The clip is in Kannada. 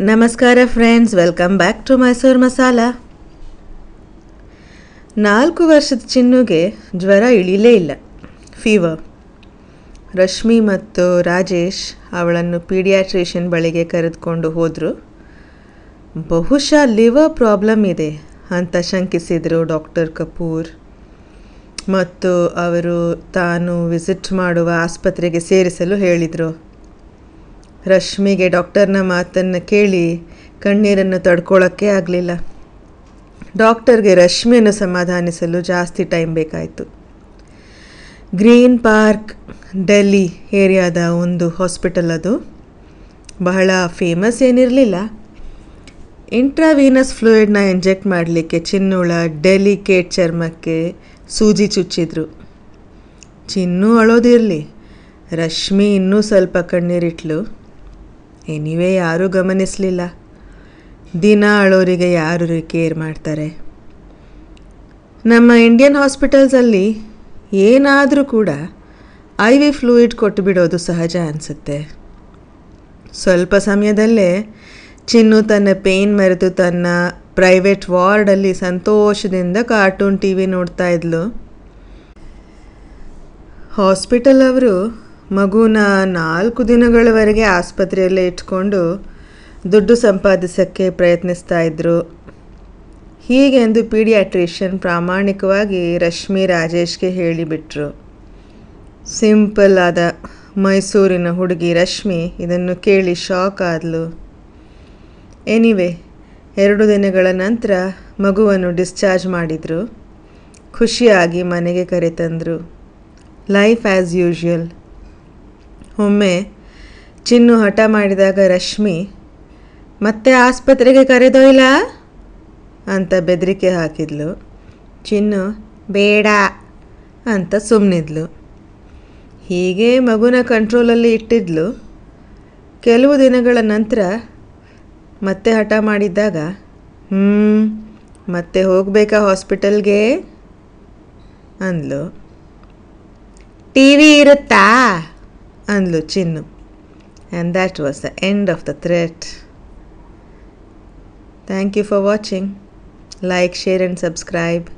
ನಮಸ್ಕಾರ friends welcome back to Mysuru masala ನಾಲ್ಕು ವರ್ಷದ ಚಿನ್ನುಗೆ ಜ್ವರ ಇಳಿಲೇ ಇಲ್ಲ. ಫೀವರ್ ರಶ್ಮಿ ಮತ್ತು ರಾಜೇಶ್ ಅವಳನ್ನು ಪೀಡಿಯಾಟ್ರಿಷಿಯನ್ ಬಳಿಗೆ ಕರೆದುಕೊಂಡು ಹೋದರು. ಬಹುಶಃ ಲಿವರ್ ಪ್ರಾಬ್ಲಮ್ ಇದೆ ಅಂತ ಶಂಕಿಸಿದರು ಡಾಕ್ಟರ್ ಕಪೂರ್. ಮತ್ತು ಅವರು ತಾನು ವಿಸಿಟ್ ಮಾಡುವ ಆಸ್ಪತ್ರೆಗೆ ಸೇರಿಸಲು ಹೇಳಿದರು. ರಶ್ಮಿಗೆ ಡಾಕ್ಟರ್ನ ಮಾತನ್ನು ಕೇಳಿ ಕಣ್ಣೀರನ್ನು ತಡ್ಕೊಳ್ಳೋಕ್ಕೆ ಆಗಲಿಲ್ಲ. ಡಾಕ್ಟರ್ಗೆ ರಶ್ಮಿಯನ್ನು ಸಮಾಧಾನಿಸಲು ಜಾಸ್ತಿ ಟೈಮ್ ಬೇಕಾಯಿತು. ಗ್ರೀನ್ ಪಾರ್ಕ್, ಡೆಲ್ಲಿ ಏರಿಯಾದ ಒಂದು ಹಾಸ್ಪಿಟಲ್ ಅದು. ಬಹಳ ಫೇಮಸ್ ಏನಿರಲಿಲ್ಲ. ಇಂಟ್ರಾವೀನಸ್ ಫ್ಲೂಯಿಡ್ನ ಇಂಜೆಕ್ಟ್ ಮಾಡಲಿಕ್ಕೆ ಚಿನ್ನುಳ ಡೆಲಿಕೇಟ್ ಚರ್ಮಕ್ಕೆ ಸೂಜಿ ಚುಚ್ಚಿದ್ರು. ಚಿನ್ನು ಅಳೋದಿರಲಿ. ರಶ್ಮಿ ಇನ್ನೂ ಸ್ವಲ್ಪ ಕಣ್ಣೀರಿಟ್ಲು. ಎನಿವೇ ಯಾರೂ ಗಮನಿಸಲಿಲ್ಲ. ದಿನ ಅಳೋರಿಗೆ ಯಾರು ಕೇರ್ ಮಾಡ್ತಾರೆ? ನಮ್ಮ ಇಂಡಿಯನ್ ಹಾಸ್ಪಿಟಲ್ಸಲ್ಲಿ ಏನಾದರೂ ಕೂಡ ಐ ವಿ ಫ್ಲೂಯಿಡ್ ಕೊಟ್ಟು ಬಿಡೋದು ಸಹಜ ಅನಿಸುತ್ತೆ. ಸ್ವಲ್ಪ ಸಮಯದಲ್ಲೇ ಚಿನ್ನು ತನ್ನ ಪೇನ್ ಮರೆತು ತನ್ನ ಪ್ರೈವೇಟ್ ವಾರ್ಡಲ್ಲಿ ಸಂತೋಷದಿಂದ ಕಾರ್ಟೂನ್ ಟಿ ವಿ ನೋಡ್ತಾ ಇದ್ಲು. ಹಾಸ್ಪಿಟಲ್ ಅವರು ಮಗುನ ನಾಲ್ಕು ದಿನಗಳವರೆಗೆ ಆಸ್ಪತ್ರೆಯಲ್ಲೇ ಇಟ್ಕೊಂಡು ದುಡ್ಡು ಸಂಪಾದಿಸೋಕ್ಕೆ ಪ್ರಯತ್ನಿಸ್ತಾ ಇದ್ದರು ಹೀಗೆಂದು ಪೀಡಿಯಾಟ್ರಿಷಿಯನ್ ಪ್ರಾಮಾಣಿಕವಾಗಿ ರಶ್ಮಿ ರಾಜೇಶ್ಗೆ ಹೇಳಿಬಿಟ್ರು. ಸಿಂಪಲ್ ಆದ ಮೈಸೂರಿನ ಹುಡುಗಿ ರಶ್ಮಿ ಇದನ್ನು ಕೇಳಿ ಶಾಕ್ ಆದಳು ಎನಿವೆ, ಎರಡು ದಿನಗಳ ನಂತರ ಮಗುವನ್ನು ಡಿಸ್ಚಾರ್ಜ್ ಮಾಡಿದರು. ಖುಷಿಯಾಗಿ ಮನೆಗೆ ಕರೆತಂದರು. Life as usual. ಒಮ್ಮೆ ಚಿನ್ನು ಹಠ ಮಾಡಿದಾಗ, ರಶ್ಮಿ, ಮತ್ತೆ ಆಸ್ಪತ್ರೆಗೆ ಕರೆದೊಯ್ಲ ಅಂತ ಬೆದರಿಕೆ ಹಾಕಿದ್ಲು. ಚಿನ್ನು, ಬೇಡ, ಅಂತ ಸುಮ್ಮನಿದ್ಲು ಹೀಗೆ ಮಗುನ ಕಂಟ್ರೋಲಲ್ಲಿ ಇಟ್ಟಿದ್ಲು. ಕೆಲವು ದಿನಗಳ ನಂತರ ಮತ್ತೆ ಹಠ ಮಾಡಿದ್ದಾಗ ಹ್ಞೂ ಮತ್ತೆ ಹೋಗಬೇಕಾ ಹಾಸ್ಪಿಟಲ್ಗೆ? ಅಂದ್ಲು. ಟಿ ವಿ ಇರುತ್ತಾ? and Lucinu. And that was the end of the threat. Thank you for watching. Like, share, and subscribe.